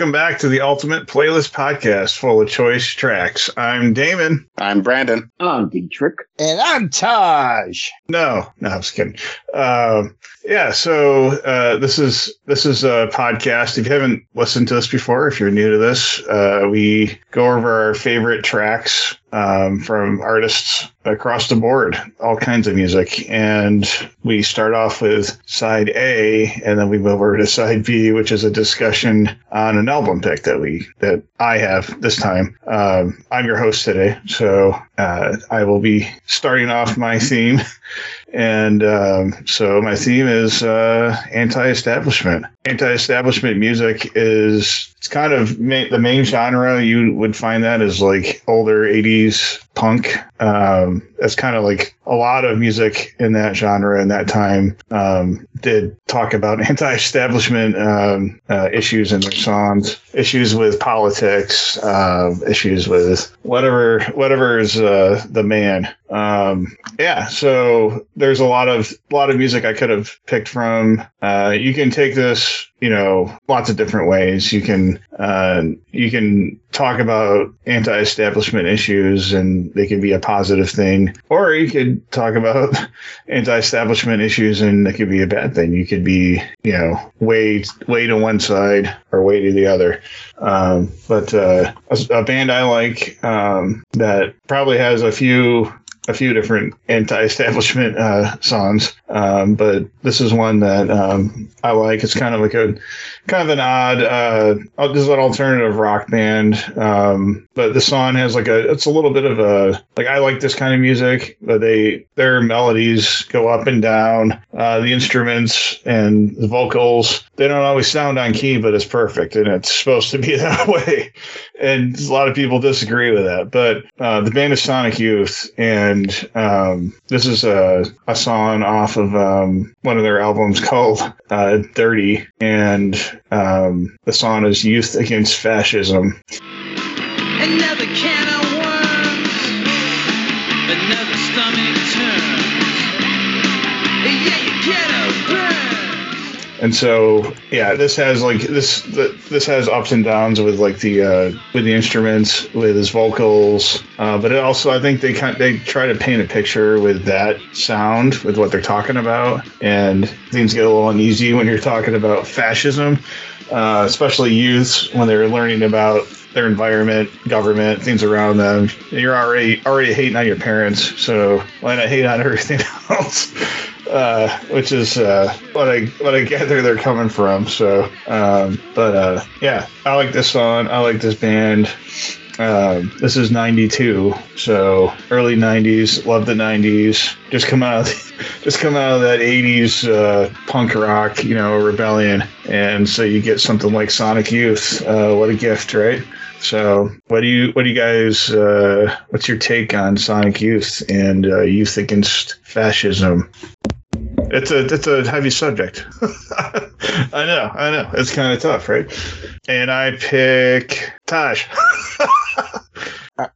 Welcome back to the Ultimate Playlist Podcast, full of choice tracks. I'm Damon. I'm Brandon. I'm Dietrich. And I'm Taj. No, no, I was kidding. Um, yeah, so uh, this is this is a podcast. If you haven't listened to this before, if you're new to this, uh, we go over our favorite tracks um, from artists across the board, all kinds of music. And we start off with side A, and then we move over to side B, which is a discussion on an album pick that we that I have this time. Um, I'm your host today, so uh, I will be starting off my theme. And um, so my theme is uh, anti-establishment. Anti-establishment music is it's kind of ma- the main genre. You would find that is like older '80s punk. Um, that's kind of like a lot of music in that genre in that time um, did talk about anti-establishment um, uh, issues in their songs, issues with politics, uh, issues with whatever whatever is uh, the man. Um, yeah, so there's a lot of a lot of music I could have picked from. Uh, you can take this you know lots of different ways. You can uh, you can talk about anti-establishment issues and they can be a positive thing or you could talk about anti-establishment issues and it could be a bad thing. You could be you know way way to one side or way to the other. Um, but uh, a, a, band i like um, that probably has a few a few different anti-establishment uh, songs, um, but this is one that um, I like. It's kind of like a kind of an odd. Uh, this is an alternative rock band, um, but the song has like a. It's a little bit of a like I like this kind of music, but they their melodies go up and down. Uh, the instruments and the vocals they don't always sound on key, but it's perfect, and it's supposed to be that way. And a lot of people disagree with that, but uh, the band is Sonic Youth, and um, this is a, a song off of um, one of their albums called uh, "Dirty," and um, the is "Youth Against Fascism." Can And so, yeah, this has like this. The, this has ups and downs with like the uh, with the instruments, with his vocals, uh, but it also I think they kind they try to paint a picture with that sound with what they're talking about, and things get a little uneasy when you're talking about fascism, uh, especially youths when they're learning about their environment, government, things around them. You're already already hating on your parents, so why not hate on everything else? Uh, which is uh, what I what I gather they're coming from. So, um, but uh, yeah, I like this song. I like this band. Um, this is 92 so early 90s love the 90s just come out of, just come out of that 80s uh, punk rock you know rebellion and so you get something like sonic youth uh, what a gift right so, what do you what do you guys uh, what's your take on Sonic Youth and uh, youth against fascism? It's a it's a heavy subject. I know, I know. It's kind of tough, right? And I pick Taj.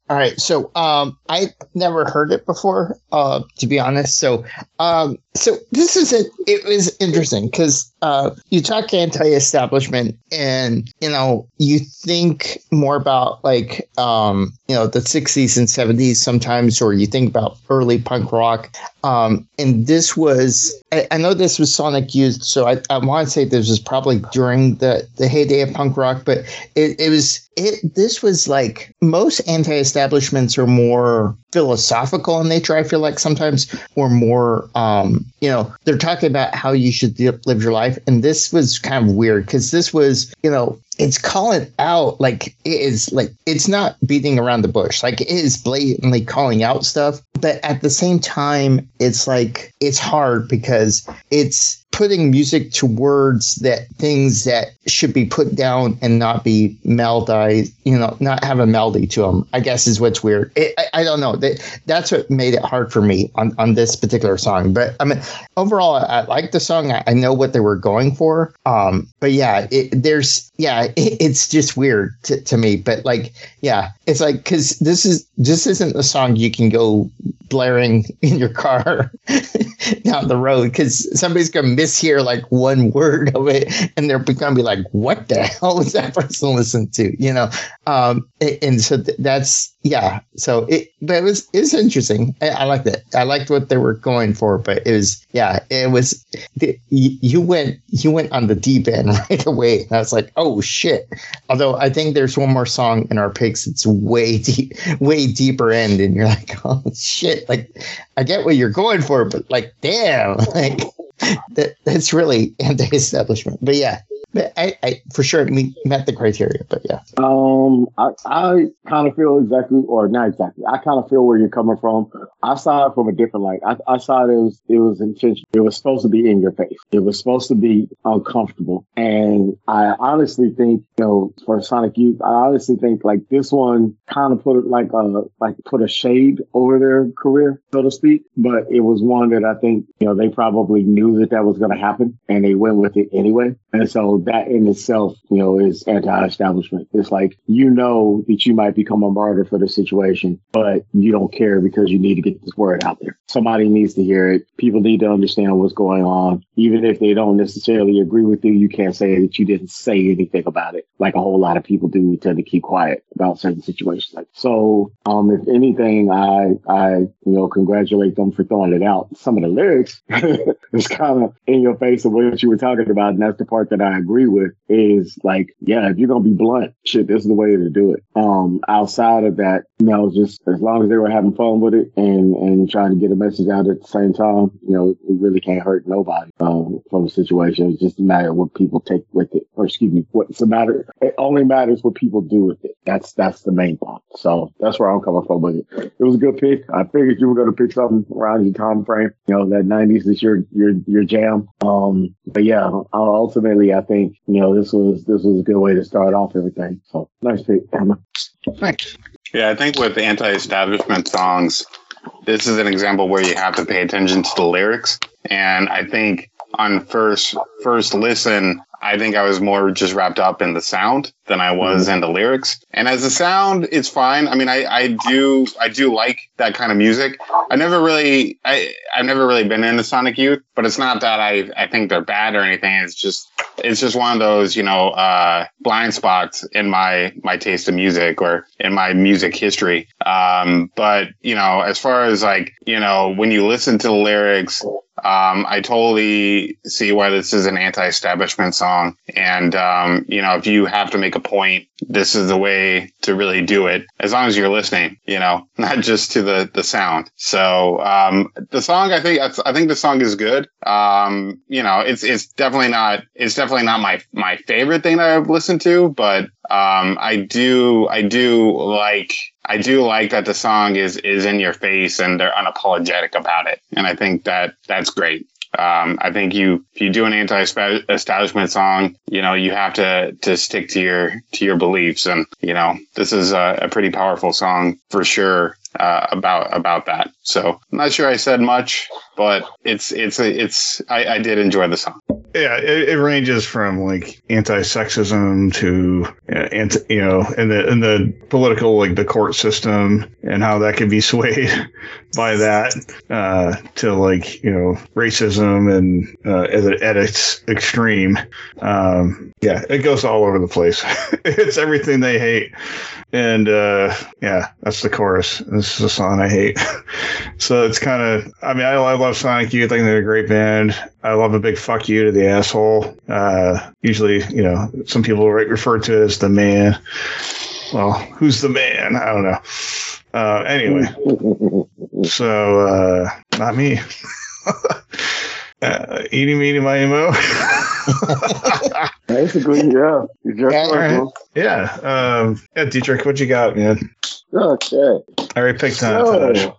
All right, so um, I never heard it before, uh, to be honest. So, um, so this is it. It was interesting because uh, you talk anti-establishment, and you know you think more about like um, you know the '60s and '70s sometimes, or you think about early punk rock. Um, and this was I, I know this was Sonic Youth, so I, I want to say this was probably during the the heyday of punk rock, but it, it was it. This was like most anti-establishments are more philosophical in nature. I feel like sometimes or more um, you know, they're talking about how you should live your life. And this was kind of weird because this was, you know, it's calling out like it is like it's not beating around the bush like it is blatantly calling out stuff but at the same time it's like it's hard because it's putting music to words that things that should be put down and not be melody, you know, not have a melody to them. I guess is what's weird. It, I, I, don't know. That that's what made it hard for me on, on this particular song. But I mean, overall, I, I like the song. I, I, know what they were going for. Um, but yeah, it, there's yeah, it, it's just weird to, to me. But like, yeah, it's like because this is this isn't a song you can go blaring in your car down the road because somebody's gonna mishear like one word of it, and they're gonna be like, "What the hell was that person listening to?" You know, um, and so that's yeah. So it, but it was it's interesting. I, I liked it. I liked what they were going for, but it was yeah, it was. You went you went on the deep end right away. And I was like, oh shit. Although I think there's one more song in our picks. It's way deep, way deeper end, and you're like, oh shit. Like I get what you're going for, but like damn, like that that's really anti-establishment. But yeah, I, I for sure met the criteria, but yeah. Um, I, I kind of feel exactly, or not exactly. I kind of feel where you're coming from. I saw it from a different light. I, I saw it was it was intentional. It was supposed to be in your face. It was supposed to be uncomfortable. And I honestly think, you know, for Sonic Youth, I honestly think like this one kind of put it like a like put a shade over their career, so to speak. But it was one that I think you know they probably knew that that was going to happen, and they went with it anyway. And so that in itself, you know, is anti-establishment. It's like you know that you might become a martyr for the situation, but you don't care because you need to get this word out there. Somebody needs to hear it. People need to understand what's going on. Even if they don't necessarily agree with you, you can't say that you didn't say anything about it, like a whole lot of people do. We tend to keep quiet about certain situations. Like so, um, if anything, I I you know congratulate them for throwing it out. Some of the lyrics is kind of in your face of what you were talking about, and that's the part that I agree with is like, yeah, if you're gonna be blunt, shit, this is the way to do it. Um, outside of that, you know, just as long as they were having fun with it and and trying to get a message out at the same time, you know, it really can't hurt nobody um, from the situation. It's just a matter of what people take with it, or excuse me, what's the matter? It only matters what people do with it. That's that's the main point. So that's where I'm coming from with it. It was a good pick. I figured you were gonna pick something around your time frame. You know, that 90s is your your your jam. Um, but yeah, ultimately, I think you know this was this was a good way to start off everything. So nice pick, Emma. Thanks. Yeah, I think with anti-establishment songs, this is an example where you have to pay attention to the lyrics, and I think on first first listen, I think I was more just wrapped up in the sound than I was mm-hmm. in the lyrics. And as a sound, it's fine. I mean, I, I do I do like that kind of music. I never really I I've never really been into Sonic Youth, but it's not that I I think they're bad or anything. It's just it's just one of those you know uh, blind spots in my my taste of music or in my music history. Um, but you know, as far as like you know, when you listen to the lyrics um, I totally see why this is an anti-establishment song. And, um, you know, if you have to make a point, this is the way to really do it. As long as you're listening, you know, not just to the, the sound. So, um, the song, I think, I think the song is good. Um, you know, it's, it's definitely not, it's definitely not my, my favorite thing I've listened to, but, um, I do, I do like, I do like that the song is is in your face and they're unapologetic about it, and I think that that's great. Um, I think you if you do an anti-establishment song, you know you have to to stick to your to your beliefs, and you know this is a, a pretty powerful song for sure uh, about about that. So I'm not sure I said much, but it's it's it's I, I did enjoy the song. Yeah, it, it ranges from like anti-sexism to uh, anti, you know, in the in the political like the court system and how that can be swayed by that uh, to like you know racism and uh, at, at its extreme. Um, yeah, it goes all over the place. it's everything they hate, and uh, yeah, that's the chorus. This is a song I hate. so it's kind of, I mean, I, I, love Sonic Youth. I think they're a great band. I love a big fuck you to the asshole. Uh, usually, you know, some people refer to it as the man. Well, who's the man? I don't know. Uh, anyway, so uh, not me. uh, eating meaty my emo. Basically, yeah. Yeah, yeah. Um, yeah, Dietrich, what you got, man? Okay. I already picked on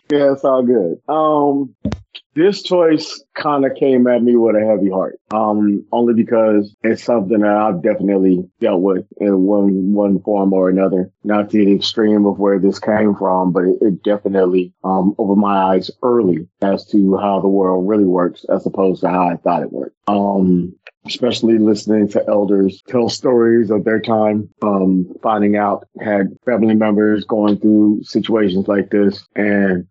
Yeah, it's all good. Um, this choice kind of came at me with a heavy heart. Um, only because it's something that I've definitely dealt with in one one form or another. Not to the extreme of where this came from, but it, it definitely um opened my eyes early as to how the world really works, as opposed to how I thought it worked. Um, especially listening to elders tell stories of their time, um, finding out had family members going through situations like this. And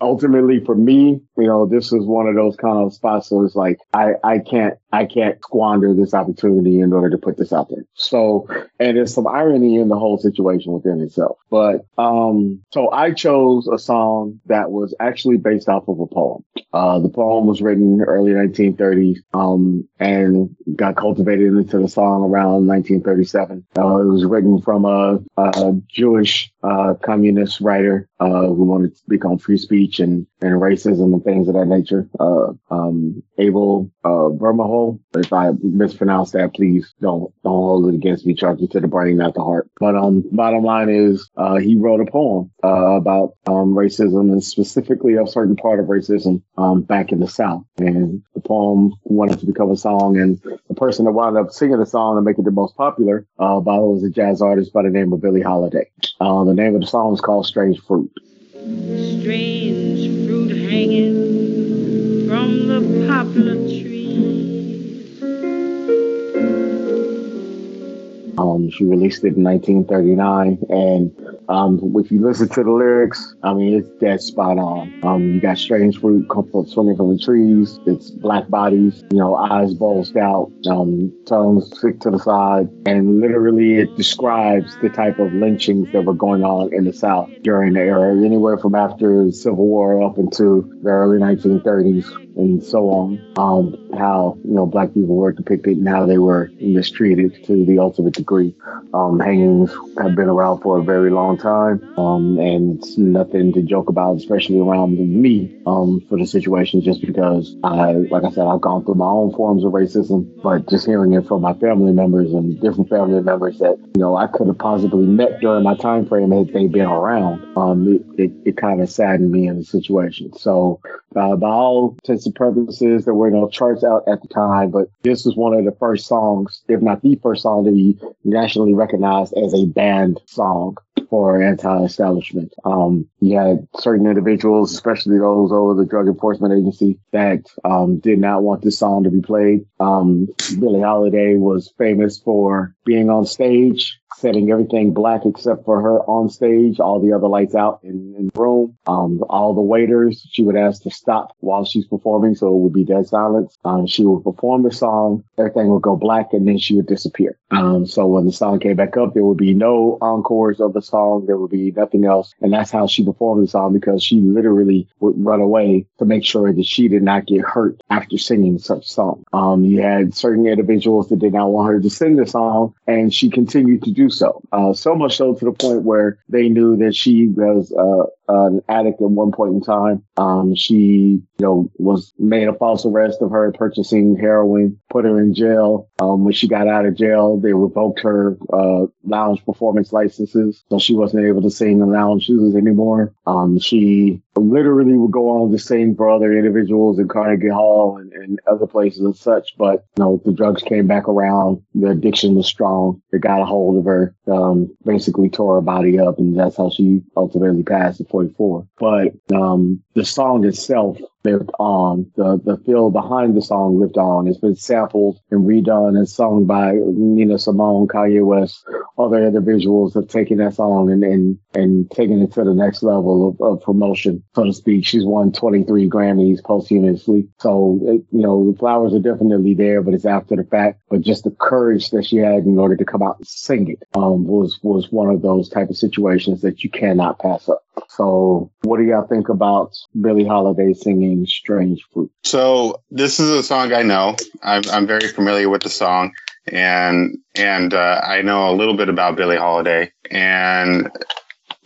ultimately for me, you know, this is one of those kind of spots. So it's like, I, I can't, I can't squander this opportunity in order to put this out there. So, and there's some irony in the whole situation within itself. But, um, so I chose a song that was actually based off of a poem. Uh, the poem was written early 1930s, um, and got cultivated into the song around 1937. Uh, it was written from a, a Jewish uh, communist writer uh, who wanted to become free speech and, and racism and things of that nature. Uh, um, Abel uh, Vermahol. If I mispronounce that, please don't don't hold it against me. Charge it to the brain, not the heart. But um, bottom line is, uh, he wrote a poem uh, about um, racism and specifically a certain part of racism um, back in the South. And the poem wanted to become a song, and the person that wound up singing the song and making it the most popular uh, by was a jazz artist by the name of Billie Holiday. Uh, the name of the song is called "Strange Fruit." Strange fruit hanging from the poplar tree. Um, she released it in 1939, and um, if you listen to the lyrics, I mean, it's dead spot on. Um, you got strange fruit come from swinging from the trees. It's black bodies, you know, eyes bulged out, um, tongues stick to the side, and literally it describes the type of lynchings that were going on in the South during the era, anywhere from after the Civil War up into the early 1930s and so on. Um, how you know black people were depicted and how they were mistreated to the ultimate degree. Um, hangings have been around for a very long time, um, and it's nothing to joke about, especially around me um, for the situation. Just because I, like I said, I've gone through my own forms of racism, but just hearing it from my family members and different family members that you know I could have possibly met during my time frame had they been around, um, it, it, it kind of saddened me in the situation. So uh, by all intents and purposes, there were in no charts out at the time, but this was one of the first songs, if not the first song, to be nationally recognized as a banned song for anti-establishment. Um, you had certain individuals, especially those over the Drug Enforcement Agency, that um, did not want this song to be played. Um, Billie Holiday was famous for being on stage setting everything black except for her on stage, all the other lights out in, in the room. Um, all the waiters, she would ask to stop while she's performing, so it would be dead silence. Um, she would perform the song, everything would go black, and then she would disappear. Um, so when the song came back up, there would be no encores of the song, there would be nothing else, and that's how she performed the song because she literally would run away to make sure that she did not get hurt after singing such song. Um, you had certain individuals that did not want her to sing the song, and she continued to do so. Uh, so much so to the point where they knew that she was uh, an addict at one point in time. Um, she, you know, was made a false arrest of her purchasing heroin, put her in jail. Um, when she got out of jail, they revoked her uh, lounge performance licenses, so she wasn't able to sing in lounges anymore. Um, she literally would go on to sing for other individuals in Carnegie Hall and, and other places and such. But you know, the drugs came back around. The addiction was strong. It got a hold of her. Um, basically tore her body up, and that's how she ultimately passed 44. But um, the song itself lived on. The the feel behind the song lived on. It's been sampled and redone and sung by Nina Simone, Kanye West, other individuals have taken that song and and, and taken it to the next level of, of promotion, so to speak. She's won 23 Grammys posthumously. So it, you know the flowers are definitely there, but it's after the fact. But just the courage that she had in order to come out and sing it um, was was one of those type of situations that you cannot pass up. So, what do y'all think about Billie Holiday singing "Strange Fruit"? So, this is a song I know. I'm, I'm very familiar with the song, and and uh, I know a little bit about Billie Holiday. And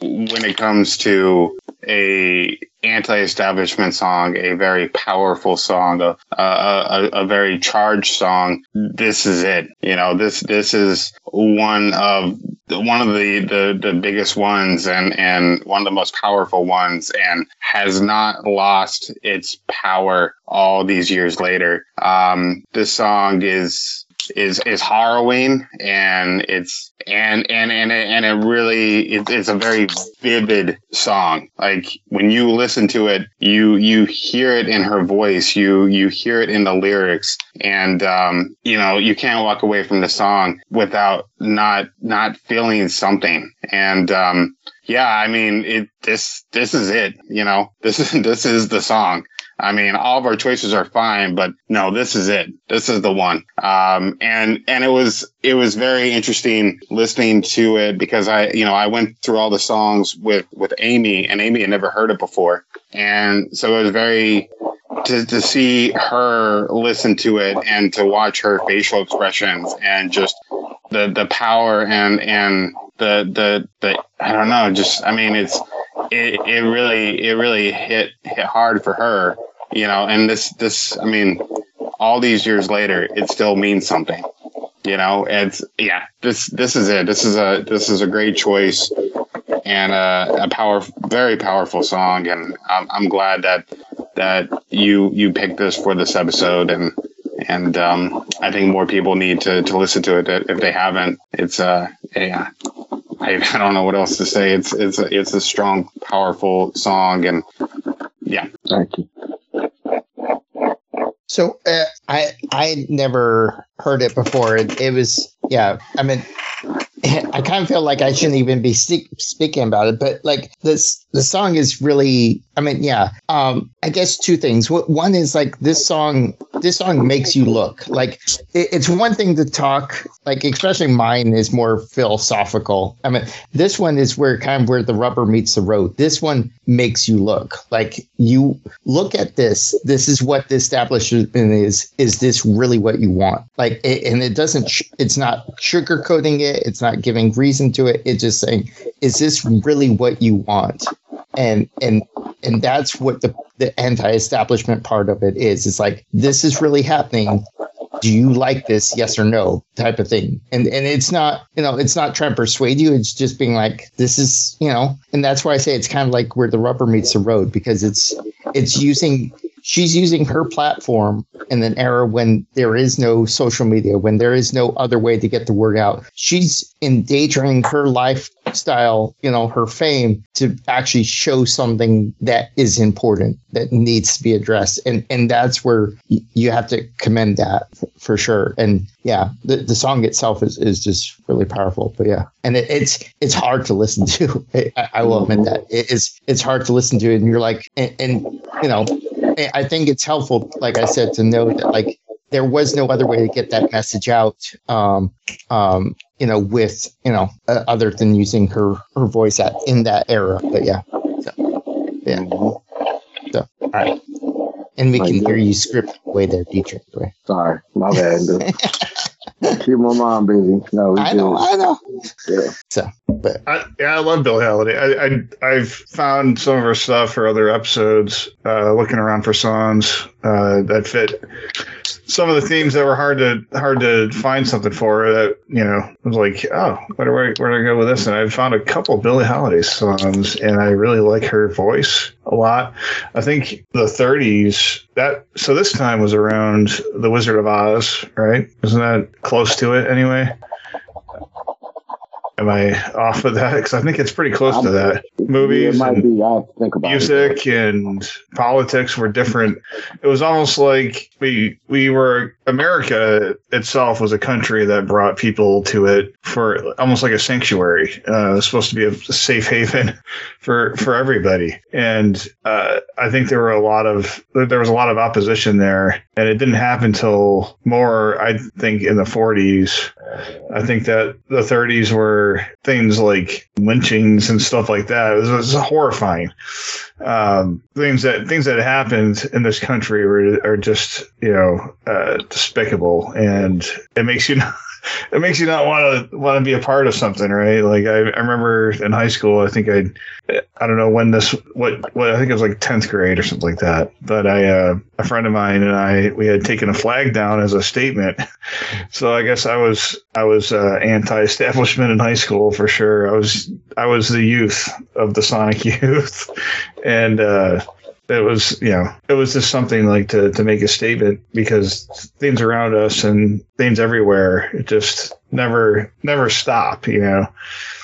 when it comes to a anti-establishment song, a very powerful song, a, a, a, very charged song. This is it. You know, this, this is one of one of the, the the biggest ones and and one of the most powerful ones, and has not lost its power all these years later. Um, this song is is is harrowing and it's and and and and it really it, it's a very vivid song. Like when you listen to it you you hear it in her voice you you hear it in the lyrics. And um you know you can't walk away from the song without not not feeling something. And um yeah i mean it this this is it you know? This is this is the song I mean, all of our choices are fine, but no, this is it. This is the one. Um, and, and it was, it was very interesting listening to it because I, you know, I went through all the songs with, with Amy and Amy had never heard it before. And so it was very, to, to see her listen to it and to watch her facial expressions and just the, the power and, and the, the, the, I don't know, just, I mean, it's, it, it really, it really hit, hit hard for her you know, and this, this, I mean, all these years later, it still means something. You know, it's yeah. This this is it. This is a this is a great choice and a, a power, very powerful song. And I'm, I'm glad that that you you picked this for this episode. And and um, I think more people need to to listen to it if they haven't. It's uh yeah. I, I don't know what else to say. It's it's a, it's a strong, powerful song, and yeah. Thank you. So uh, I I never heard it before. It, it was yeah. I mean, I kind of feel like I shouldn't even be speaking about it, but like this, the song is really. I mean, yeah. Um, I guess two things. One is like this song. This song makes you look like it, it's one thing to talk. Like especially mine is more philosophical. I mean, this one is where kind of where the rubber meets the road. This one makes you look like you look at this. This is what the establishment is. Is this really what you want? Like, it, and it doesn't. It's not sugarcoating it. It's not giving reason to it. It's just saying, is this really what you want? And and and that's what the the anti-establishment part of it is. It's like this is really happening. Do you like this? Yes or no, type of thing. And and it's not you know it's not trying to persuade you. It's just being like this is you know. And that's why I say it's kind of like where the rubber meets the road because it's it's using she's using her platform in an era when there is no social media, when there is no other way to get the word out. She's endangering her lifestyle, you know, her fame to actually show something that is important that needs to be addressed. And and that's where you have to commend that for sure. And yeah, the, the song itself is, is just really powerful. But yeah, and it, it's it's hard to listen to. I, I will admit that it is it's hard to listen to, and you're like, and, and you know, I think it's helpful, like I said, to know that like there was no other way to get that message out. Um, um, you know, with you know, uh, other than using her her voice at in that era. But yeah, so, yeah. So all right, and we can hear you script away there, Dietrich. Right? Sorry, my bad. Keep my mom busy. No, I know, I know. Yeah. So, but I, yeah, I love Billie Holiday. I, I have found some of her stuff for other episodes, uh, looking around for songs uh, that fit some of the themes that were hard to hard to find something for. That you know I was like, oh, where do I where do I go with this? And I found a couple Billie Holiday songs, and I really like her voice a lot. I think the 30s that so this time was around the Wizard of Oz, right? Isn't that close to it anyway? Am I off of that? Because I think it's pretty close to that. Movies, might be. I think about music, it. and politics were different. It was almost like we we were America itself was a country that brought people to it for almost like a sanctuary. Uh, it was supposed to be a safe haven for for everybody, and uh, I think there were a lot of there was a lot of opposition there, and it didn't happen until more. I think in the 40s. I think that the 30s were things like lynchings and stuff like that. It was, it was horrifying. Um, things that things that happened in this country were, are just you know uh, despicable, and it makes you it makes you not want to want to be a part of something, right? Like I, I remember in high school, I think I, I don't know when this, what, what I think it was like tenth grade or something like that. But I, uh, a friend of mine and I, we had taken a flag down as a statement. So I guess I was, I was uh, anti-establishment in high school for sure. I was, I was the youth of the Sonic Youth, and. uh it was you know it was just something like to to make a statement because things around us and things everywhere. It just never never stop you know?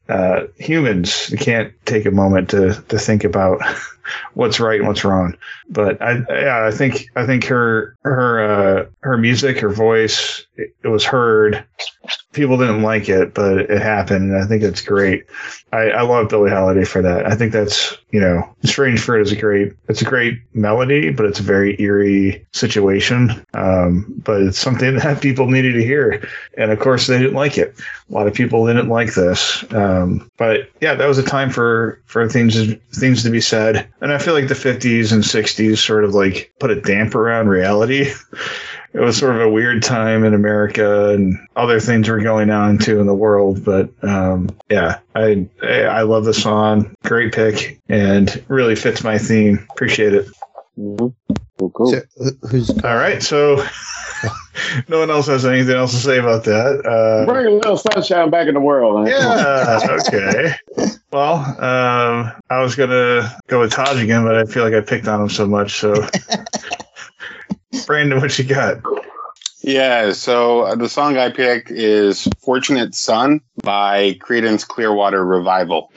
Uh, humans you can't take a moment to to think about what's right and what's wrong. But i yeah i think i think her her uh her music her voice it, it was heard. People didn't like it but it happened and i think it's great. I, I love Billie Holiday for that. I think that's you know, Strange Fruit is a great it's a great melody, but it's a very eerie situation. Um, but it's something that people needed to hear, and of course they didn't like it. A lot of people didn't like this. Um, but yeah, that was a time for for things things to be said, and I feel like the 50s and 60s sort of like put a damper around reality. it was sort of a weird time in America and other things were going on too in the world. But um, yeah, I I love the song. Great pick and really fits my theme. Appreciate it. Mm-hmm. Well, cool. So, who's All right, so no one else has anything else to say about that. Uh, Bring a little sunshine back in the world. Man. yeah. Okay. Well, um, I was gonna go with Taj again, but I feel like I picked on him so much. So, Brandon, what you got? Yeah, so uh, the song I picked is Fortunate Son by Creedence Clearwater Revival.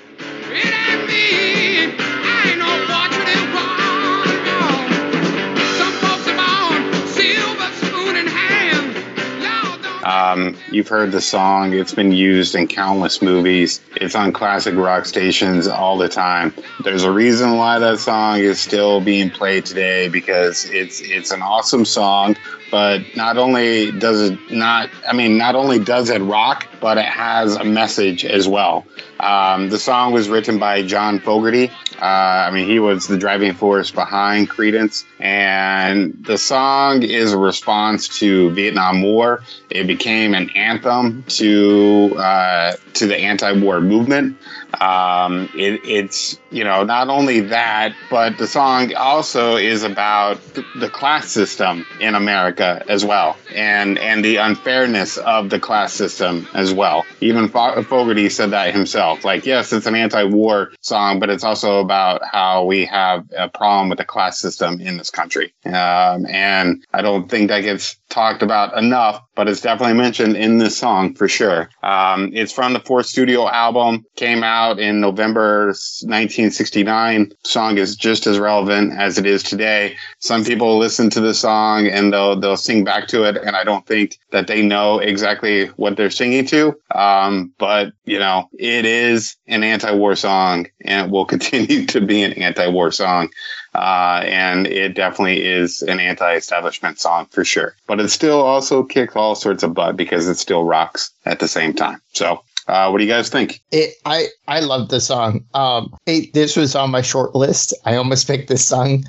Um, you've heard the song, it's been used in countless movies. It's on classic rock stations all the time. There's a reason why that song is still being played today because it's it's an awesome song, but not only does it not I mean not only does it rock, but it has a message as well. Um, the song was written by John Fogerty. Uh, I mean, he was the driving force behind Creedence, and the song is a response to Vietnam War. It became an anthem to uh, to the anti-war movement. Um, it, it's you know not only that, but the song also is about th- the class system in America as well, and and the unfairness of the class system as well. Even Fo- Fogerty said that himself. Like, yes, it's an anti-war song, but it's also about how we have a problem with the class system in this country. Um, and I don't think that gets talked about enough, but it's definitely mentioned in this song for sure. Um, it's from the fourth studio album, came out in November 1969. Song is just as relevant as it is today. Some people listen to the song and they'll they'll sing back to it, and I don't think that they know exactly what they're singing to. Um, but you know, it is an anti-war song, and it will continue to be an anti-war song. Uh, and it definitely is an anti-establishment song for sure. But it still also kicks all sorts of butt because it still rocks at the same time. So, uh, what do you guys think? it, I I love the song. Um, it, this was on my short list. I almost picked this song.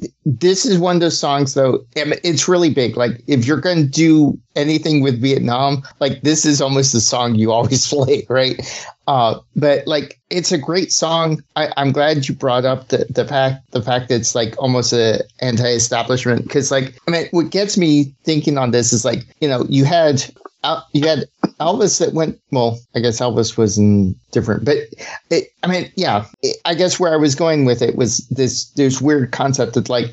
Th- this is one of those songs though. It's really big. Like if you're gonna do anything with Vietnam, like this is almost the song you always play, right? Uh, but like it's a great song. I, I'm glad you brought up the, the fact the fact that it's like almost a anti-establishment because like I mean what gets me thinking on this is like you know you had Al- you had Elvis that went well. I guess Elvis was in different, but it, I mean, yeah. It, I guess where I was going with it was this this weird concept that like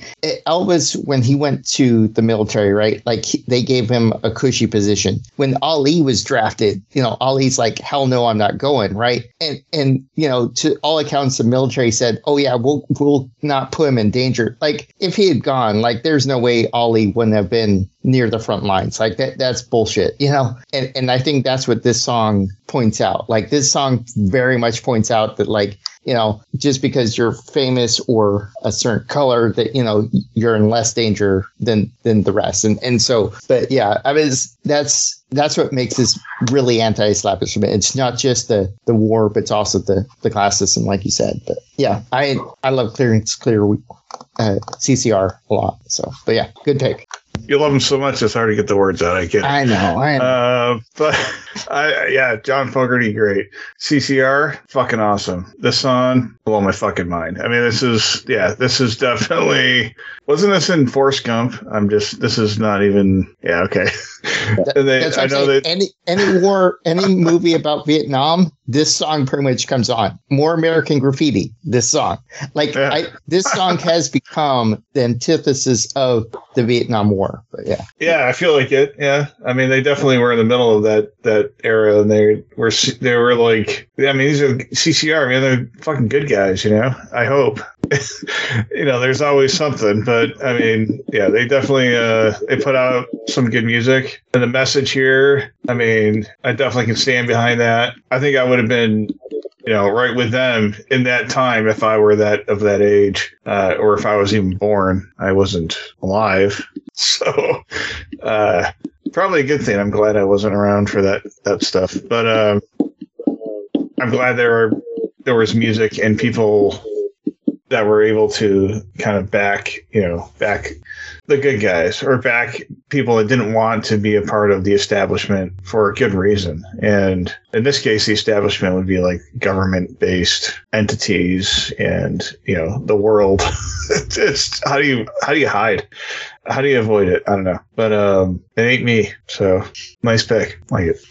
Elvis when he went to the military, right? Like he, they gave him a cushy position. When Ali was drafted, you know, Ali's like, hell no, I'm not going, right? And and you know, to all accounts, the military said, oh yeah, we'll we'll not put him in danger. Like if he had gone, like there's no way Ali wouldn't have been near the front lines. Like that that's bullshit, you know? And and I think that's what this song points out. Like this song very much points out that like, you know, just because you're famous or a certain color that, you know, you're in less danger than than the rest. And and so but yeah, I mean that's that's what makes this really anti-establishment. It's not just the the war, but it's also the the class system, like you said. But yeah, I I love clearance clear uh, CCR a lot. So, but yeah, good pick. You love him so much, it's hard to get the words out. I get it. I know. I know. Uh, but I, yeah, John Fogerty, great. CCR, fucking awesome. This song, blow my fucking mind. I mean, this is, yeah, this is definitely, wasn't this in Forrest Gump? I'm just, this is not even, yeah, okay. and they, I know that, any any war, any movie about Vietnam, this song pretty much comes on. More American Graffiti. This song, like Yeah. I, this song has become the antithesis of the Vietnam War. But yeah, yeah, I feel like it. Yeah. I mean, they definitely were in the middle of that, that era and they were, they were like, I mean, these are CCR, I mean, they're fucking good guys, you know, I hope. you know, there's always something, but I mean, yeah, they definitely uh they put out some good music. And the message here, I mean, I definitely can stand behind that. I think I would have been you know, right with them in that time if I were that of that age, uh, or if I was even born. I wasn't alive. So uh probably a good thing. I'm glad I wasn't around for that that stuff. But um I'm glad there were there was music and people that were able to kind of back, you know, back the good guys or back people that didn't want to be a part of the establishment for a good reason. And in this case, the establishment would be like government based entities and, you know, the world. it's how do you, how do you hide? How do you avoid it? I don't know. But, um, it ain't me. So nice pick. Like it.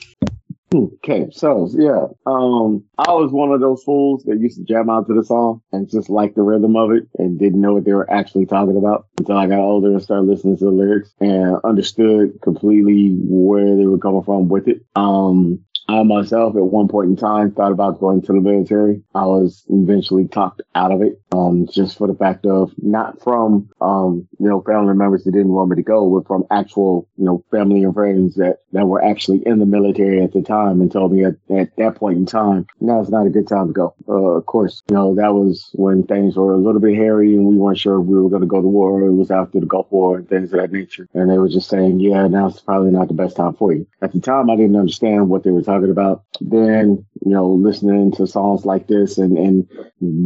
Okay, so yeah, um, I was one of those fools that used to jam out to the song and just like the rhythm of it and didn't know what they were actually talking about until I got older and started listening to the lyrics and understood completely where they were coming from with it. Um, I myself, at one point in time, thought about going to the military. I was eventually talked out of it, um, just for the fact of not from, um, you know, family members that didn't want me to go, but from actual, you know, family and friends that, that were actually in the military at the time and told me at, at that point in time, now it's not a good time to go. Uh, of course, you know, that was when things were a little bit hairy and we weren't sure if we were going to go to war. It was after the Gulf War and things of that nature. And they were just saying, yeah, now it's probably not the best time for you. At the time, I didn't understand what they were talking about. Then, you know, listening to songs like this and, and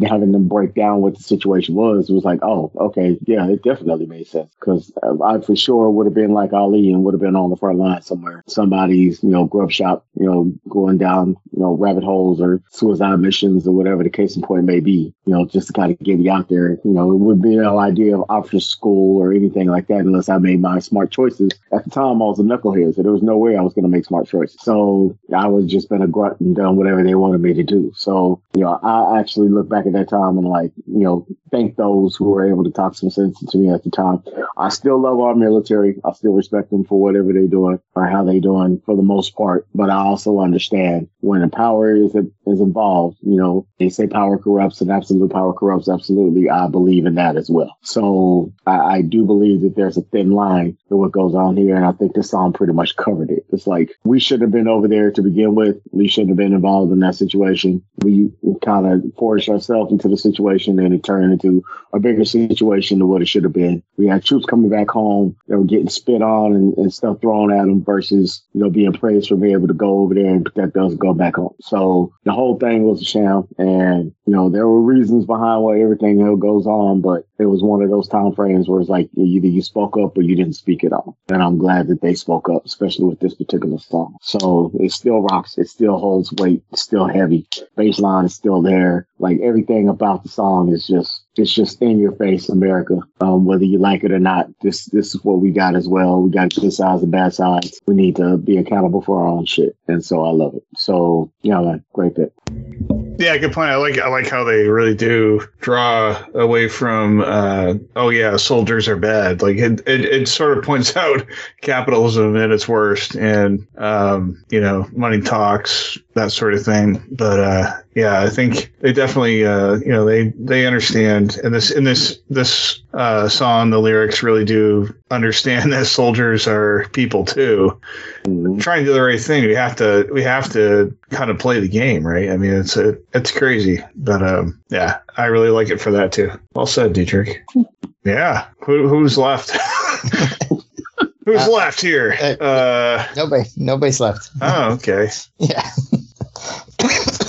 having them break down what the situation was, it was like, oh, okay, yeah, it definitely made sense. Cause uh, I for sure would have been like Ali and would have been on the front line somewhere. Somebody's, you know, grub shop, you know, going down, you know, rabbit holes or suicide missions or whatever the case in point may be, you know, just to kind of get me out there. You know, it would be no idea of after school or anything like that unless I made my smart choices. At the time, I was a knucklehead, so there was no way I was going to make smart choices. So I was just been a grunt and done whatever they wanted me to do. So, you know, I actually look back at that time and like, you know, thank those who were able to talk some sense to me at the time. I still love our military. I still respect them for whatever they're doing or how they're doing for the most part. But I also understand when the power is is involved, you know, they say power corrupts and absolute power corrupts. Absolutely. I believe in that as well. So I, I do believe that there's a thin line to what goes on here. And I think this song pretty much covered it. It's like we shouldn't have been over there to begin with. We shouldn't have been involved in that situation. We kind of forced ourselves into the situation and it turned into a bigger situation than what it should have been. We had troops coming back home that were getting spit on and, and stuff thrown at them versus, you know, being praised for being able to go over there and protect us and go back home. So the whole thing was a sham. And, you know, there were reasons behind why everything goes on, but it was one of those time frames where it's like either you spoke up or you didn't speak at all. And I'm glad that they spoke up, especially with this particular song. So it still rocks. It still holds weight. It's still heavy. Baseline is still there. Like everything about the song is just it's just in your face, America. Um, whether you like it or not, this this is what we got as well. We got good sides and bad sides. We need to be accountable for our own shit, and so I love it. So yeah, man, great pick. Yeah, good point. I like I like how they really do draw away from uh, oh yeah, soldiers are bad. Like it, it, it sort of points out capitalism at its worst and um, you know, money talks, that sort of thing. But uh, yeah, I think they definitely uh, you know, they they understand and this in this this uh, song the lyrics really do understand that soldiers are people too Mhm. trying to do the right thing. We have to we have to kind of play the game, right? I mean, it's a it's crazy, but um, yeah, I really like it for that too. Well said, Dietrich. Yeah, who who's left? who's Uh, left here? Uh, nobody, nobody's left. oh, okay. Yeah.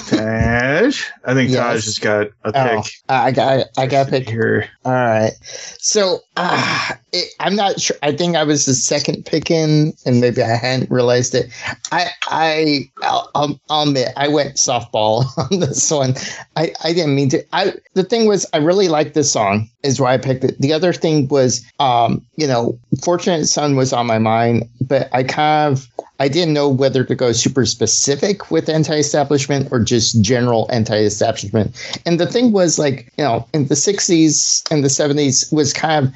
Taj? I think Yes. Taj has got a Oh, pick I got I got a pick here. All right. So uh, it, I'm not sure. I think I was the second pick in, and maybe I hadn't realized it. I I I'll, I'll, I'll admit I went softball on this one. I I didn't mean to. I the thing was I really liked this song. Is why I picked it. The other thing was, um, you know, Fortunate Son was on my mind, but I kind of I didn't know whether to go super specific with anti-establishment or just general anti-establishment. And the thing was like, you know, in the 60s and the 70s was kind of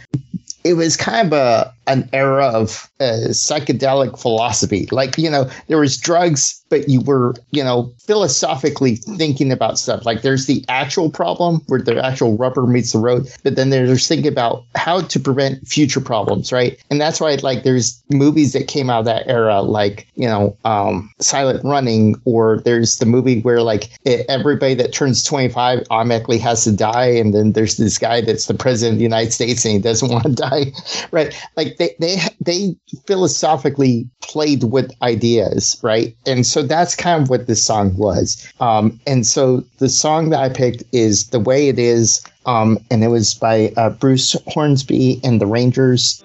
it was kind of a an era of uh, psychedelic philosophy. Like, you know, there was drugs, but you were, you know, philosophically thinking about stuff. Like there's the actual problem where the actual rubber meets the road, but then there's thinking about how to prevent future problems, right? And that's why like there's movies that came out of that era, like, you know, um, Silent Running, or there's the movie where like it, everybody that turns 25 automatically has to die. And then there's this guy that's the president of the United States and he doesn't want to die, right? Like they, they, they philosophically played with ideas, right? And so that's kind of what this song was. Um, and so the song that I picked is The Way It Is. Um, and it was by uh, Bruce Hornsby and the Rangers.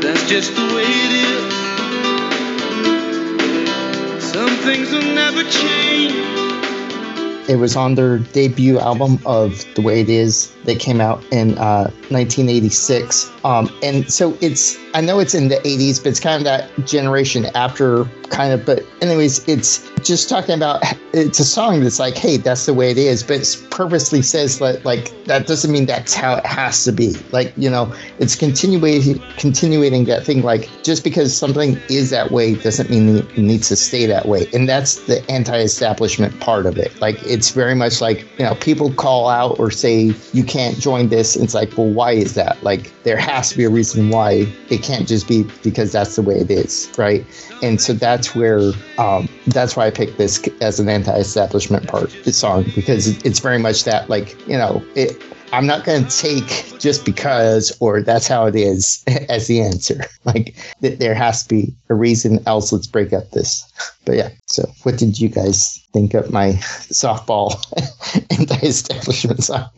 That's just the way it is. Some things will never change. It was on their debut album of The Way It Is that came out in uh, 1986. Um, and so it's, I know it's in the 80s, but it's kind of that generation after kind of, but anyways, it's just talking about, it's a song that's like, hey, that's the way it is, but it purposely says that, like, that doesn't mean that's how it has to be. Like, you know, it's continuing, continuing that thing, like, just because something is that way doesn't mean it needs to stay that way. And that's the anti-establishment part of it. Like, it's very much like, you know, people call out or say, you can't join this. It's like, well, why is that? Like, there has to be a reason why it can't just be because that's the way it is, right? And so that's where, um, that's why I picked this as an anti-establishment part song because it's very much that, like, you know, it. I'm not going to take just because or that's how it is as the answer. Like th- there has to be a reason else. Let's break up this. But yeah. So what did you guys think of my softball anti-establishment song?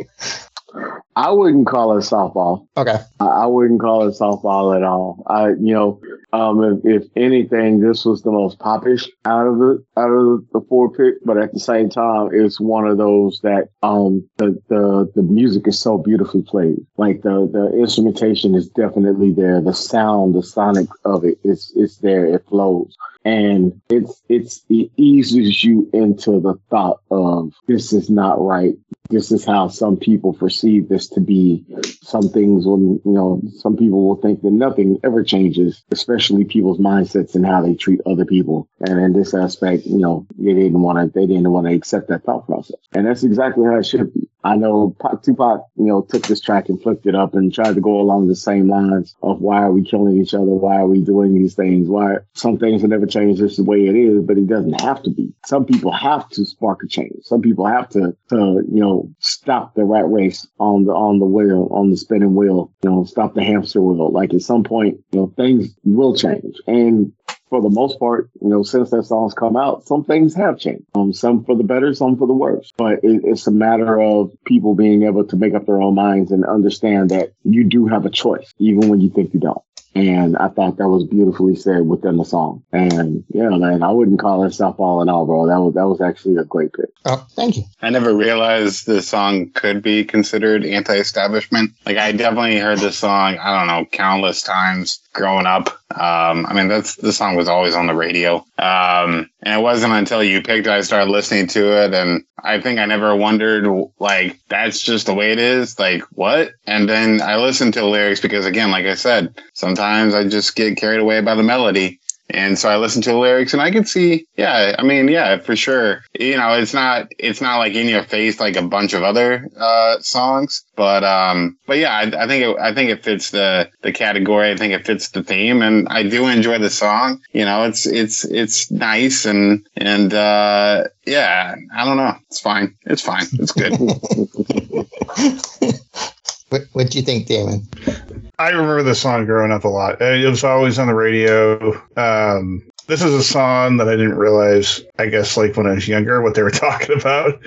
I wouldn't call it softball. Okay. I, wouldn't call it softball at all. I, you know, um, if, if anything, this was the most popish out of the out of the four pick, but at the same time, it's one of those that um the the the music is so beautifully played. Like the the instrumentation is definitely there. The sound, the sonic of it is it's there. It flows. And it's it's it eases you into the thought of this is not right this is how some people perceive this to be. Some things when you know, some people will think that nothing ever changes, especially people's mindsets and how they treat other people. And in this aspect, you know, they didn't want to, they didn't want to accept that thought process. And that's exactly how it should be. I know Pac- Tupac, you know, took this track and flipped it up and tried to go along the same lines of why are we killing each other? Why are we doing these things? Why some things will never change this the way it is, but it doesn't have to be. Some people have to spark a change. Some people have to, to, you know, stop the rat race on the, on the wheel, on the spinning wheel, you know, stop the hamster wheel. Like at some point, you know, things will change. And for the most part, you know, since that song's come out, some things have changed. Um, some for the better, some for the worse. But it, it's a matter of people being able to make up their own minds and understand that you do have a choice, even when you think you don't. And I thought that was beautifully said within the song. And yeah, man, I wouldn't call it all in all, bro. That was that was actually a great pick. Oh, thank you. I never realized the song could be considered anti-establishment. Like I definitely heard this song, I don't know, countless times growing up. Um, I mean, that's the song was always on the radio. Um, and it wasn't until you picked it, I started listening to it. And I think I never wondered, like, that's just the way it is. Like, what? And then I listened to the lyrics because, again, like I said, sometimes I just get carried away by the melody. And so I listen to the lyrics and I can see, yeah, I mean, yeah, for sure. You know, it's not, it's not like in your face like a bunch of other, uh, songs, but, um, but yeah, I, I think it, I think it fits the, the category. I think it fits the theme and I do enjoy the song. You know, it's, it's, it's nice and, and, uh, yeah, I don't know. It's fine. It's fine. It's good. What what do you think, Damon? I remember the song growing up a lot. It was always on the radio. Um, this is a song that I didn't realize. I guess like when I was younger, what they were talking about.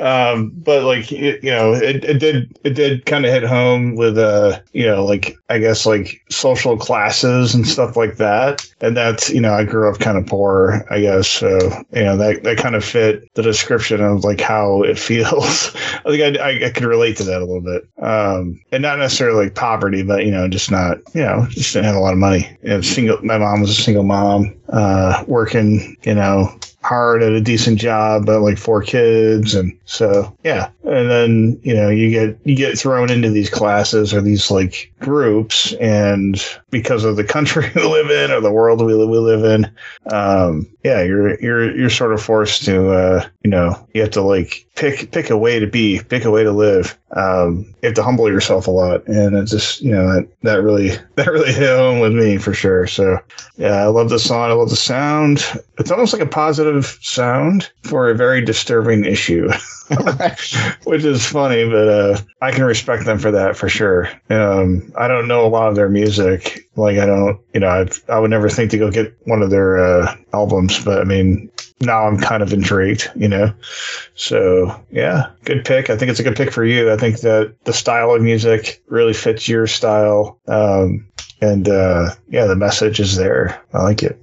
um, but like it, you know, it, it did it did kind of hit home with uh you know like I guess like social classes and stuff like that. And that's you know I grew up kind of poor, I guess. So you know that that kind of fit the description of like how it feels. I think I, I, I could relate to that a little bit. Um, and not necessarily like poverty, but you know just not you know just didn't have a lot of money. You know, single. My mom was a single mom, uh, working you know hard at a decent job, but like four kids, and so yeah. And then you know you get you get thrown into these classes or these like groups, and because of the country we live in or the world we we live in, um, yeah, you're you're you're sort of forced to uh, you know you have to like pick pick a way to be, pick a way to live. Um, you have to humble yourself a lot, and it just you know that that really that really hit home with me for sure. So yeah, I love the song. I love the sound. It's almost like a positive sound for a very disturbing issue, which is funny, but uh, I can respect them for that for sure. Um, I don't know a lot of their music. Like I don't, you know, I've, I would never think to go get one of their uh, albums, but I mean, now I'm kind of intrigued, you know. So yeah, good pick. I think it's a good pick for you. I think that the style of music really fits your style. Um, and uh, yeah, the message is there. I like it.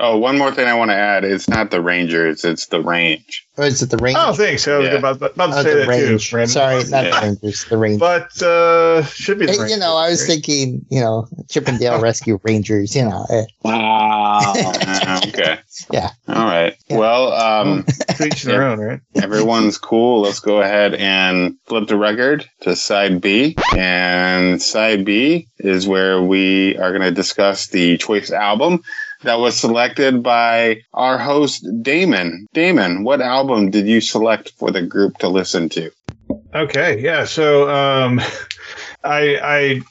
Oh, one more thing I want to add. It's not the Rangers, it's the range. Or is it the Rangers? Oh, thanks. I was Yeah. about, about to Oh, say the that range. too. Brandon. Sorry, not Yeah. the Rangers. The Rangers. But uh, should be. The Hey, you know, I was Rangers, thinking, you know, Chip 'n Dale Rescue Rangers. You know, eh. Wow. Okay. Yeah. All right. Yeah. Well, um, each their own, right? everyone's cool. Let's go ahead and flip the record to side B. And side B is where we are going to discuss the choice album that was selected by our host, Damon. Damon, what album did you select for the group to listen to? Okay, yeah. So um, I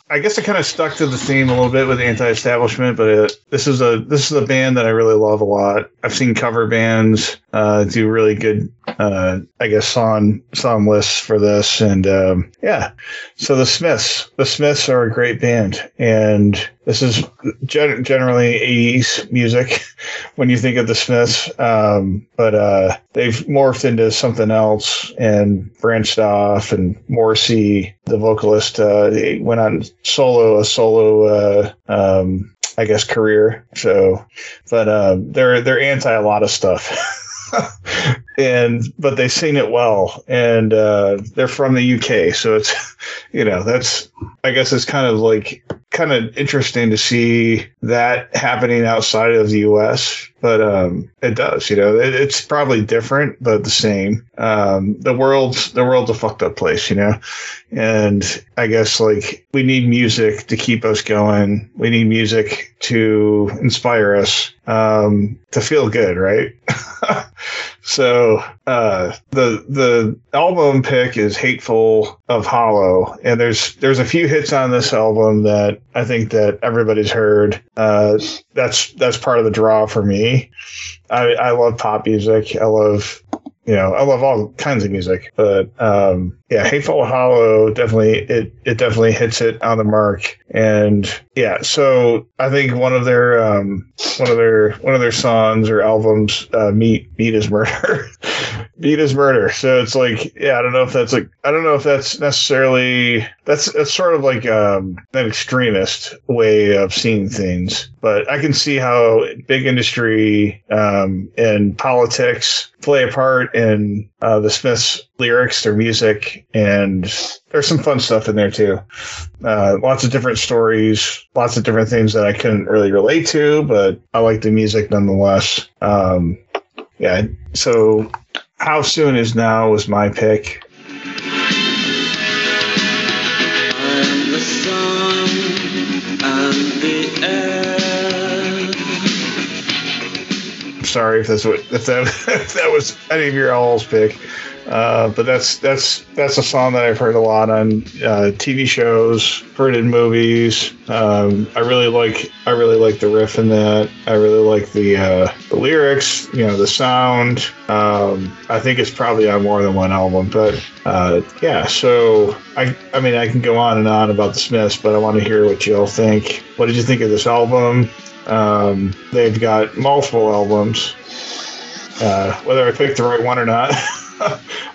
I I guess I kind of stuck to the theme a little bit with anti-establishment, but uh this is a this is a band that I really love a lot. I've seen cover bands uh, do really good, uh, I guess, song song lists for this, and um, yeah. So the Smiths, the Smiths are a great band, and this is gen- generally 80s music when you think of the Smiths, um, but uh, they've morphed into something else and branched off. And Morrissey, the vocalist, uh, went on solo a solo, uh, um, I guess, career. So, but uh, they're they're anti a lot of stuff. and but they sing it well and uh, they're from the uk so it's you know that's i guess it's kind of like kind of interesting to see that happening outside of the us but um, it does you know it, it's probably different but the same. Um, the world's the world's a fucked up place you know? And i guess like we need music to keep us going. We need music to inspire us um, to feel good right so uh, the the album pick is Hatful of Hollow and there's there's a few hits on this album that i think that everybody's heard. Uh, that's that's part of the draw for me. I i love pop music. I love you know i love all kinds of music but um yeah Hatful Hollow definitely it it definitely hits it on the mark and yeah so i think one of their um one of their one of their songs or albums uh meat meat is murder beat is murder. So it's like, yeah, I don't know if that's like, I don't know if that's necessarily that's that's sort of like um, an extremist way of seeing things. But I can see how big industry um, and politics play a part in uh, the Smiths' lyrics, their music, and there's some fun stuff in there too. Uh, lots of different stories, lots of different things that I couldn't really relate to, but I like the music nonetheless. Um, yeah, so how soon is now was my pick. Sorry if that's what if that if that was any of your all's pick, uh, but that's that's that's a song that I've heard a lot on uh, TV shows, heard in movies. Um, I really like I really like the riff in that. I really like the uh, the lyrics, you know, the sound. Um, I think it's probably on more than one album, but uh, yeah. So I I mean I can go on and on about the Smiths, but I want to hear what you all think. What did you think of this album? Um, they've got multiple albums. Uh, whether I picked the right one or not,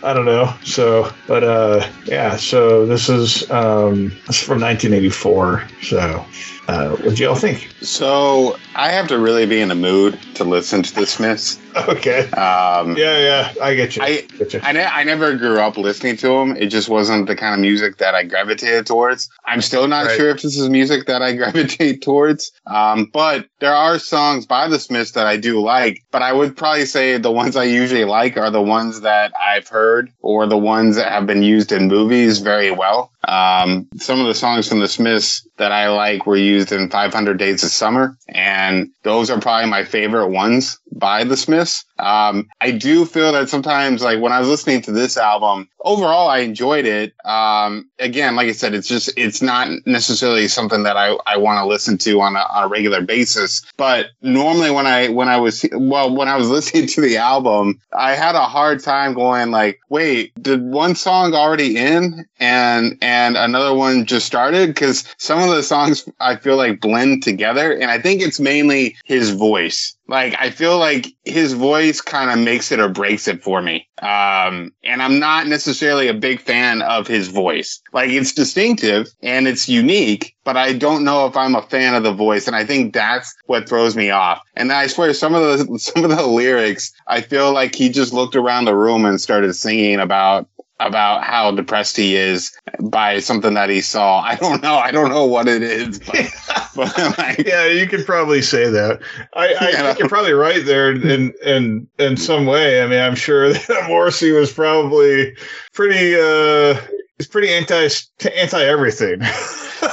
I don't know. So, but uh, yeah. So this is um, this is from 1984. So, uh, what do y'all think? So I have to really be in a mood to listen to the Smiths. Okay. Um, Yeah, yeah. I get you. I- get you. I, ne- I never grew up listening to them. It just wasn't the kind of music that I gravitated towards. I'm still not Right. sure if this is music that I gravitate towards. Um, but there are songs by the Smiths that I do like. But I would probably say the ones I usually like are the ones that I've heard or the ones that have been used in movies very well. Um, some of the songs from the Smiths that I like were used in 500 Days of Summer, and those are probably my favorite ones by the Smiths. Um, I do feel that sometimes, like when I was listening to this album, overall I enjoyed it. Um, again, like I said, it's just it's not necessarily something that I, I want to listen to on a, on a regular basis. But normally when I when I was well when I was listening to the album, I had a hard time going like, wait, did one song already in and and another one just started? Because some of the songs I feel like blend together, and I think it's mainly his voice. Like I feel like his voice kind of makes it or breaks it for me. Um, and I'm not necessarily a big fan of his voice. Like it's distinctive and it's unique, but I don't know if I'm a fan of the voice. And I think that's what throws me off. And I swear some of the, some of the lyrics, I feel like he just looked around the room and started singing about about how depressed he is by something that he saw. I don't know. I don't know what it is, but, but like, yeah, you could probably say that. I, I Yeah. think you're probably right there in in in some way. I mean, I'm sure that Morrissey was probably pretty uh he's pretty anti anti everything.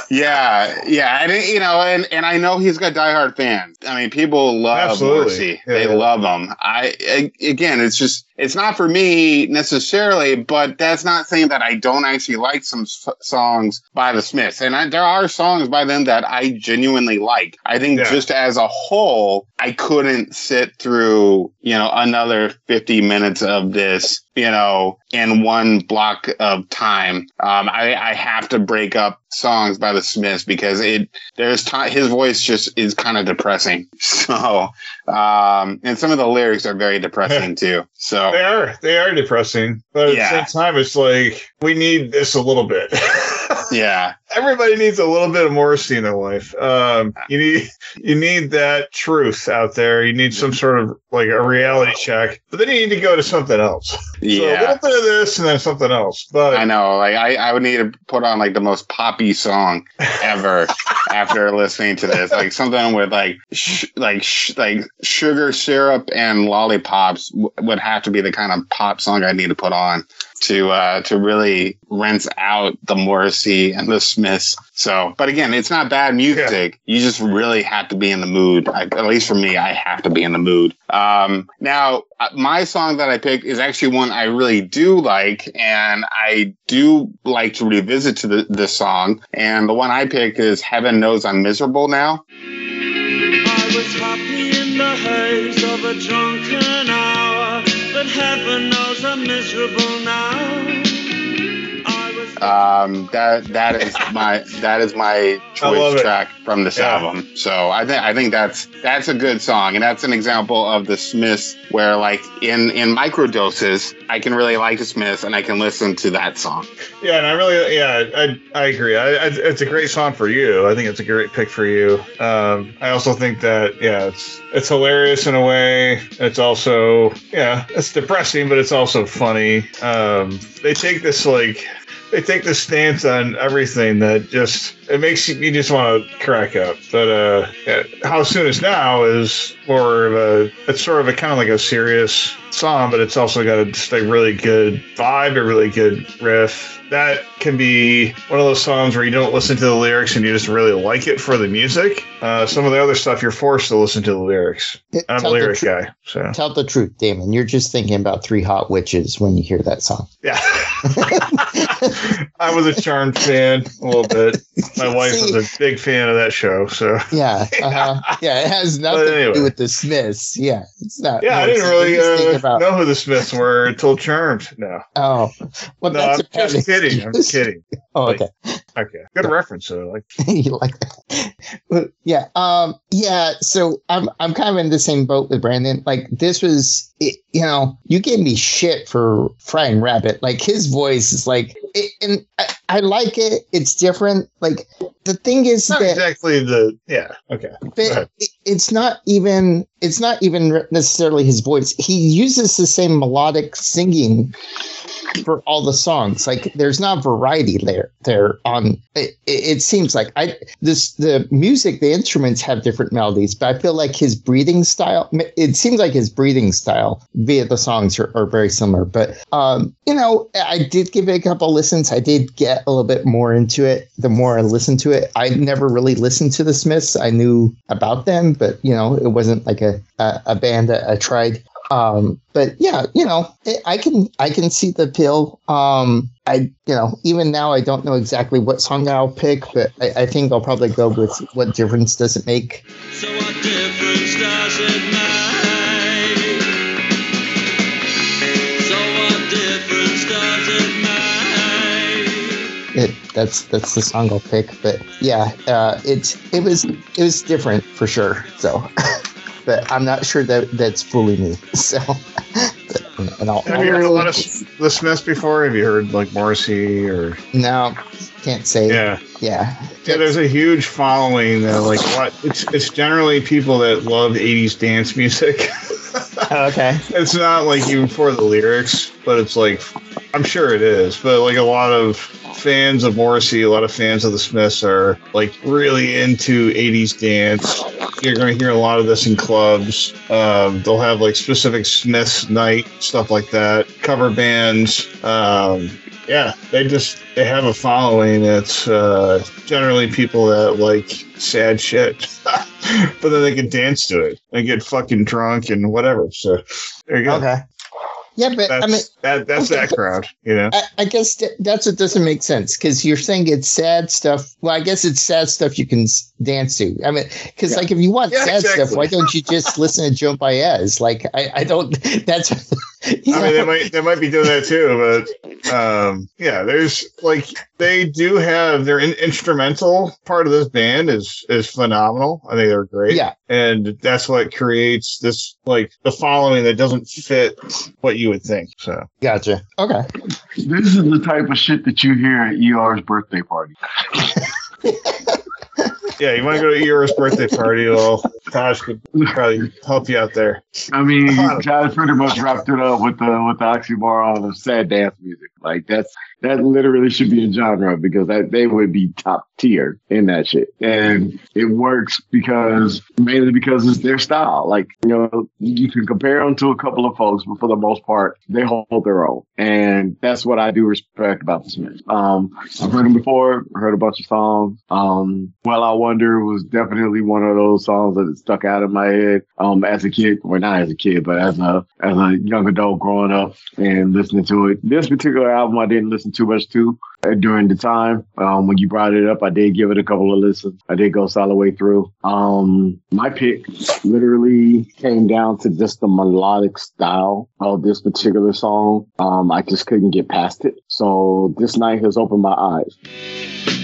Yeah, yeah, and you know, and and I know he's got diehard fans. I mean, people love Absolutely. Morrissey; Yeah, they yeah. love him. I again, it's just it's not for me necessarily, but that's not saying that I don't actually like some s- songs by the Smiths, and I, there are songs by them that I genuinely like. I think Yeah. just as a whole, I couldn't sit through you know another fifty minutes of this you know, in one block of time. Um, I, I have to break up songs by the Smiths because it there's time his voice just is kind of depressing. So, um, and some of the lyrics are very depressing too. So, they are they are depressing, but at Yeah. the same time, it's like we need this a little bit. yeah, Everybody needs a little bit of Morrissey in their life. Um, you need you need that truth out there. You need some sort of like a reality check, but then you need to go to something else. So a yeah. little bit of this and then something else. But I know, like I, I would need to put on like the most poppy song ever after listening to this, like something with like sh- like sh- like sugar syrup and lollipops w- would have to be the kind of pop song I need to put on to uh to really rinse out the Morrissey and the Smiths. So, but again, it's not bad music. You just really have to be in the mood. I, at least for me, I have to be in the mood. Um, now, uh, my song that I picked is actually one I really do like, and I do like to revisit to the, this song. And the one I picked is "Heaven Knows I'm Miserable Now." I was happy in the haze of a drunken hour, but heaven knows I'm miserable now. Um, that that is my that is my choice track from this Yeah. album. So I think I think that's that's a good song, and that's an example of the Smiths where like in in micro doses, I can really like the Smiths, and I can listen to that song. Yeah, and I really, yeah, I, I agree. I, I, it's a great song for you. I think it's a great pick for you. Um, I also think that, yeah, it's it's hilarious in a way. It's also, yeah, it's depressing, but it's also funny. Um, they take this like, they take this stance on everything that just it makes you, you just want to crack up. But uh, yeah, how soon is now is more of a, it's sort of a kind of like a serious song, but it's also got a, just a really good vibe, a really good riff. That can be one of those songs where you don't listen to the lyrics and you just really like it for the music. Uh, some of the other stuff you're forced to listen to the lyrics. I'm a the lyric guy, so Tell the truth, Damon. You're just thinking about three hot witches when you hear that song. yeah. I was a Charmed fan a little bit. My wife was a big fan of that show, so yeah, uh-huh. yeah, it has nothing to do with the Smiths. Yeah, it's not. yeah, no, I didn't really you just think uh, about- know who the Smiths were until Charmed. No, Oh, well, no, that's I'm just kidding. I'm kidding. Oh, okay. Okay, good reference though. Like, you like that? Yeah. Um. Yeah. So I'm I'm kind of in the same boat with Brandon. Like this was, it, you know, you gave me shit for Frightened Rabbit. Like his voice is like, it, and I, I like it. It's different. Like the thing is not that exactly the yeah. Okay, it's not even it's not even necessarily his voice. He uses the same melodic singing for all the songs. Like there's not variety there. There on it, it, it seems like I this the music the instruments have different melodies, but I feel like his breathing style. It seems like his breathing style via the songs are, are very similar. But um, you know, I did give it a couple listens. I did get a little bit more into it the more I listened to it. I never really listened to the Smiths. I knew about them, but you know, it wasn't like a a, a band that I tried. Um, but yeah, you know, I- I can I can see the appeal. Um, I you know, even now I don't know exactly what song I'll pick, but I, I think I'll probably go with what difference does it make. So that's that's the song I'll pick. But yeah, uh, it's it was it was different for sure. So, but I'm not sure that that's fully me. So, but, and I'll, have you heard a lot of the Smiths before? Have you heard like Morrissey or no, can't say. yeah? yeah. Yeah, there's a huge following that like what it's it's generally people that love 80s dance music. Oh, okay. it's not like even for the lyrics, but it's like I'm sure it is, but like a lot of fans of Morrissey, a lot of fans of the Smiths are like really into 80s dance. You're going to hear a lot of this in clubs. Um, they'll have like specific Smiths night stuff like that. Cover bands. Um, yeah, they just they have a following It's uh, generally people that like sad shit, but then they can dance to it and get fucking drunk and whatever. So there you go. Okay. Yeah, but That's I mean, that that's that crowd, you know. I, I guess th- that's what doesn't make sense because you're saying it's sad stuff. Well, I guess it's sad stuff you can s- dance to. I mean, because Yeah. like if you want Yeah, sad stuff, why don't you just listen to Joan Baez? Like I, I don't. That's. You I mean, they might they might be doing that too, but um, yeah, there's like they do have their in- instrumental part of this band is is phenomenal. I think they're great. Yeah. and that's what creates this like the following that doesn't fit what you would think. So gotcha. Okay. This is the type of shit that you hear at ER's birthday party. yeah, you want to go to Eros birthday party? Well, Tosh could probably help you out there. I mean, Josh pretty much wrapped it up with the with the oxymoron of sad dance music. Like that's that literally should be a genre because that they would be top tier in that shit, and it works because mainly because it's their style. Like you know, you can compare them to a couple of folks, but for the most part, they hold their own, and that's what I do respect about the Smiths. Um, I've heard them before, heard a bunch of songs. Um, Well, I Wonder was definitely one of those songs that stuck out in my head. Um, as a kid, or not as a kid, but as a as a young adult growing up and listening to it. This particular album, I didn't listen too much to during the time. Um, when you brought it up, I did give it a couple of listens. I did go solid way through. Um, my pick literally came down to just the melodic style of this particular song. Um, I just couldn't get past it. So this night has opened my eyes.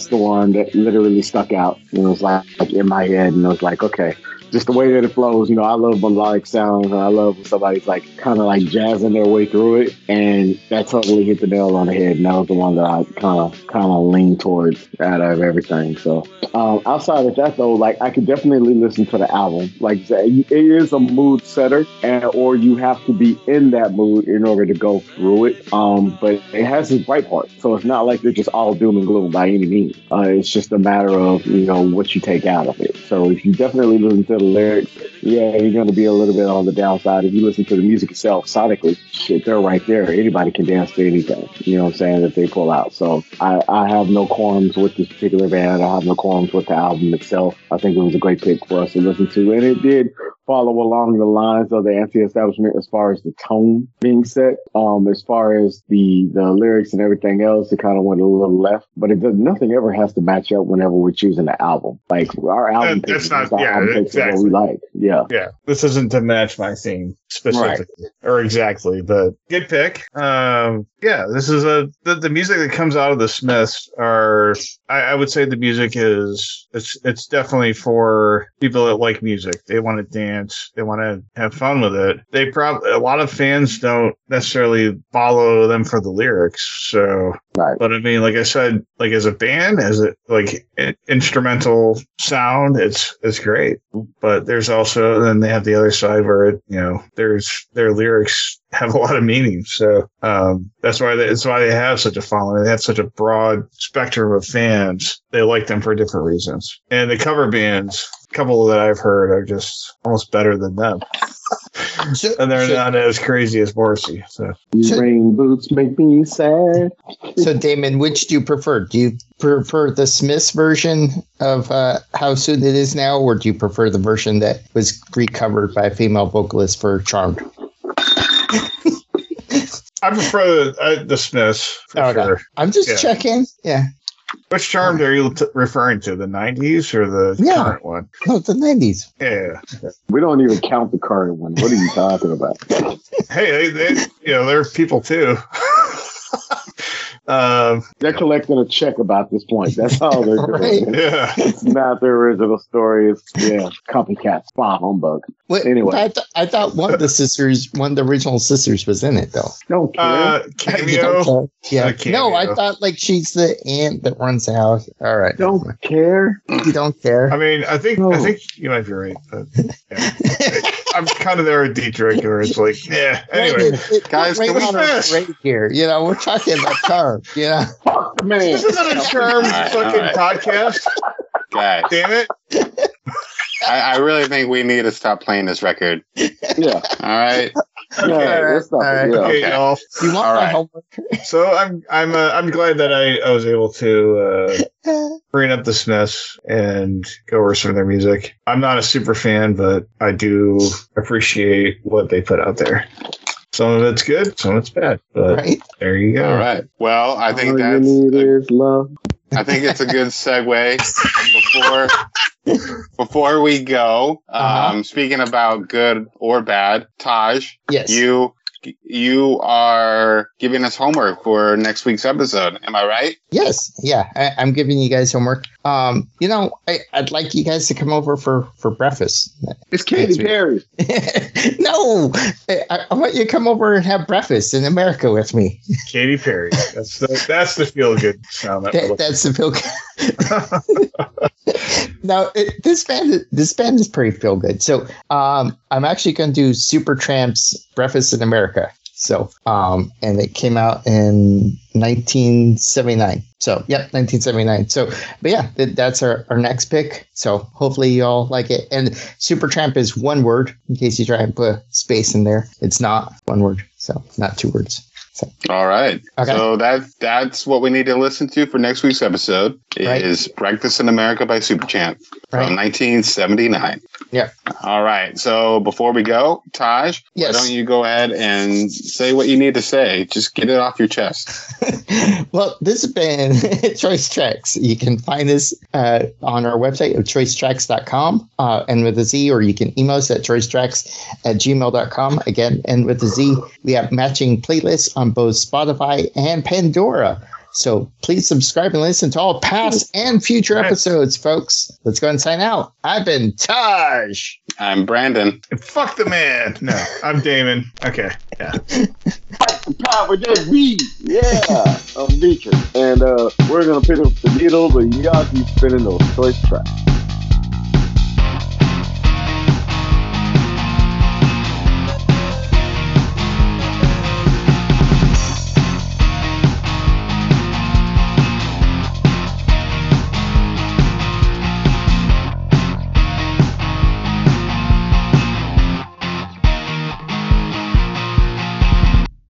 That's the one that literally stuck out. And was like, like in my head, and I was like, okay, just the way that it flows. You know, I love melodic sounds, and I love when somebody's like kind of like jazzing their way through it, and that totally hit the nail on the head. And that was the one that I kind of kind of leaned towards out of everything. So um, outside of that, though, like I could definitely listen to the album. Like it is a mood setter, and or you have to be in that mood in order to go through it. Um, but it has its bright parts, so it's not like they're just all doom and gloom by any means. Uh, it's just a matter of you know what you take out of it. So if you definitely listen to the lyrics, yeah, you're going to be a little bit on the downside. If you listen to the music itself, sonically, shit, they're right there. Anybody can dance to anything. You know what I'm saying? That they pull out. So I, I have no qualms with this particular band. I have no qualms with the album itself. I think it was a great pick for us to listen to, and it did follow along the lines of the anti-establishment as far as the tone being set. Um, as far as the the lyrics and everything else, it kind of went a little left. But it does nothing ever has to match up whenever we're choosing an album. Like our album That- picks that's is not- our yeah, album picks what exactly. we like. Yeah. Yeah, this isn't to match my theme specifically or exactly, but good pick. Um, yeah, this is a the, the music that comes out of the Smiths are I, I would say the music is it's it's definitely for people that like music. They want to dance, they want to have fun with it. They probably a lot of fans don't necessarily follow them for the lyrics, so Right. but I mean, like I said, like as a band, as a like i- instrumental sound, it's it's great. But there's also then they have the other side where it, you know there's their lyrics have a lot of meaning. So um, that's why they, that's why they have such a following. They have such a broad spectrum of fans. They like them for different reasons. And the cover bands, couple that I've heard, are just almost better than them. So- and they're so- not as crazy as Morrissey. So These So- rain boots make me sad. So, Damon, which do you prefer? Do you prefer the Smiths version of uh, How Soon It Is Now, or do you prefer the version that was recovered by a female vocalist for Charmed? I prefer the, uh, the Smiths for Okay. sure. I'm just Yeah. checking. Yeah. Which Charmed are you t- referring to? The 90s or the Yeah. current one? No, the 90s. Yeah. We don't even count the current one. What are you talking about? Hey, they, they, you know, they're people too. um, They're collecting a check about this point. That's all they're doing. Right. yeah. It's not the original story. It's yeah, copycat, spot humbug. Wait, Anyway. I, th- I thought one of the sisters, one of the original sisters was in it, though. Don't care. Uh, You cameo. don't care? Yeah. Cameo. No, I thought like she's the aunt that runs the house. All right. don't care. You don't care. I mean, I think No. I think you might be right, but yeah. I'm kind of there with Dietrich, or it's like, yeah. Anyway, It- it- Guys, can we on our finish? break here? You know, we're talking about Charm. You know, Fuck the man. this isn't a charm All right, fucking all right. podcast. Guys, Damn it! I, I really think we need to stop playing this record. Yeah, All right. yeah. Alright, let's stop it, alright. yeah. Okay, Okay. y'all. you want All my right. homework? So I'm I'm uh, I'm glad that I, I was able to uh, bring up the Smiths and go over some of their music. I'm not a super fan, but I do appreciate what they put out there. Some of it's good, some of it's bad, but right? there you go. All right. Well, I think All you that's. need is love. I think it's a good segue before before we go. Um, Uh-huh. Speaking about good or bad, Taj, Yes. you you are giving us homework for next week's episode. Am I right? Yes. Yeah. I, I'm giving you guys homework. Um, you know, I, I'd like you guys to come over for for breakfast. It's Katy Perry. no, I, I want you to come over and have breakfast in America with me. Katy Perry. That's the that's the feel good sound. That That, that's the feel. now it, this band, this band is pretty feel good. So um, I'm actually going to do Supertramp's Breakfast in America. So um, and it came out in 1979. So yep, 1979. So but yeah, that, that's our, our next pick. So hopefully you all like it. And Supertramp is one word in case you try and put a space in there. It's not one word, so not two words. All right. Okay. So that that's what we need to listen to for next week's episode. Right. Is Breakfast in America by Supertramp Right. from 1979. Yeah. All right. So before we go, Taj, Yes. why don't you go ahead and say what you need to say? Just get it off your chest. well, this has been Choice Trackz. You can find us uh, on our website of choicetrackz.com uh, and with a Z, or you can email us at choicetracks at gmail.com. Again, and with a Z, we have matching playlists on both Spotify and Pandora. So please subscribe and listen to all past and future episodes, folks. Let's go and sign out. I've been Taj. I'm Brandon. Fuck the man. No, I'm Damon. Okay. Yeah. Pot with that weed. Yeah. I'm Dietrich. And uh, we're going to pick up the needle, but y'all keep spinning those choice tracks.